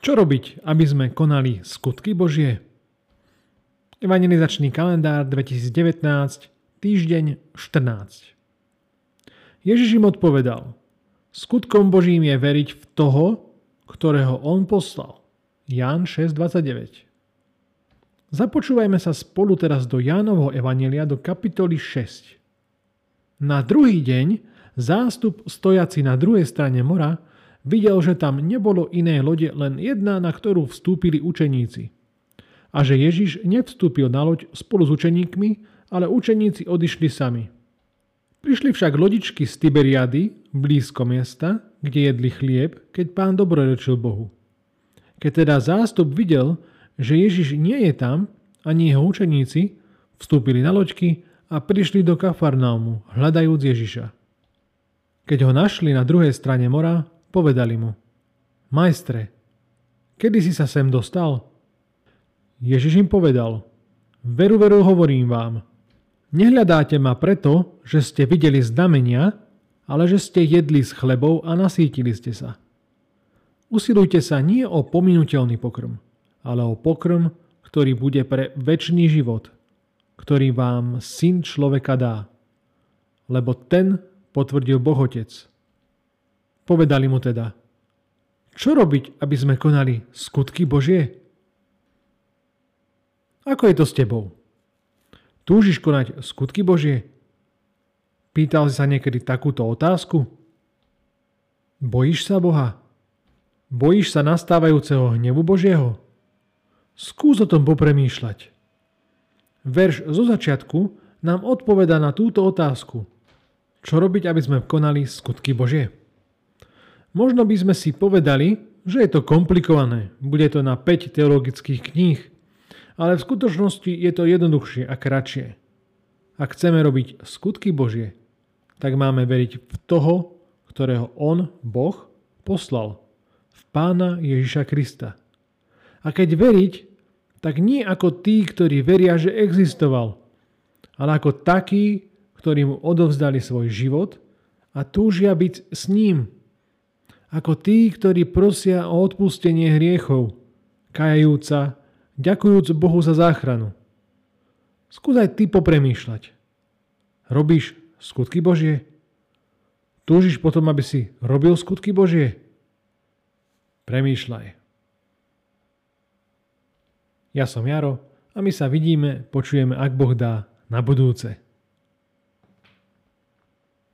Čo robiť, aby sme konali skutky Božie? Evangelizačný kalendár 2019, týždeň 14. Ježiš im odpovedal, skutkom Božím je veriť v toho, ktorého on poslal. Ján 6.29 Započúvajme sa spolu teraz do Jánovho Evanelia do kapitoly 6. Na druhý deň zástup stojaci na druhej strane mora videl, že tam nebolo iné lode, len jedna, na ktorú vstúpili učeníci. A že Ježiš nevstúpil na loď spolu s učeníkmi, ale učeníci odišli sami. Prišli však lodičky z Tiberiady, blízko miesta, kde jedli chlieb, keď pán dobrorečil Bohu. Keď teda zástup videl, že Ježiš nie je tam, ani jeho učeníci, vstúpili na loďky a prišli do Kafarnaumu, hľadajúc Ježiša. Keď ho našli na druhej strane mora, Povedali mu, Majstre, kedy si sa sem dostal? Ježiš im povedal, veru, veru hovorím vám, nehľadáte ma preto, že ste videli znamenia, ale že ste jedli s chlebou a nasítili ste sa. Usilujte sa nie o pominuteľný pokrm, ale o pokrm, ktorý bude pre väčší život, ktorý vám syn človeka dá. Lebo ten potvrdil Bohotec. Povedali mu teda, čo robiť, aby sme konali skutky Božie? Ako je to s tebou? Túžiš konať skutky Božie? Pýtal si sa niekedy takúto otázku? Bojíš sa Boha? Bojíš sa nastávajúceho hnevu Božieho? Skús o tom popremýšľať. Verš zo začiatku nám odpoveda na túto otázku. Čo robiť, aby sme konali skutky Božie? Možno by sme si povedali, že je to komplikované, bude to na 5 teologických kníh, ale v skutočnosti je to jednoduchšie a kratšie. Ak chceme robiť skutky Božie, tak máme veriť v toho, ktorého On, Boh, poslal, v Pána Ježiša Krista. A keď veriť, tak nie ako tí, ktorí veria, že existoval, ale ako takí, ktorí mu odovzdali svoj život a túžia byť s ním ako tí, ktorí prosia o odpustenie hriechov, kajajúca, ďakujúc Bohu za záchranu. Skús aj ty popremýšľať. Robíš skutky Božie? Túžiš potom, aby si robil skutky Božie? Premýšľaj. Ja som Jaro a my sa vidíme, počujeme, ak Boh dá, na budúce.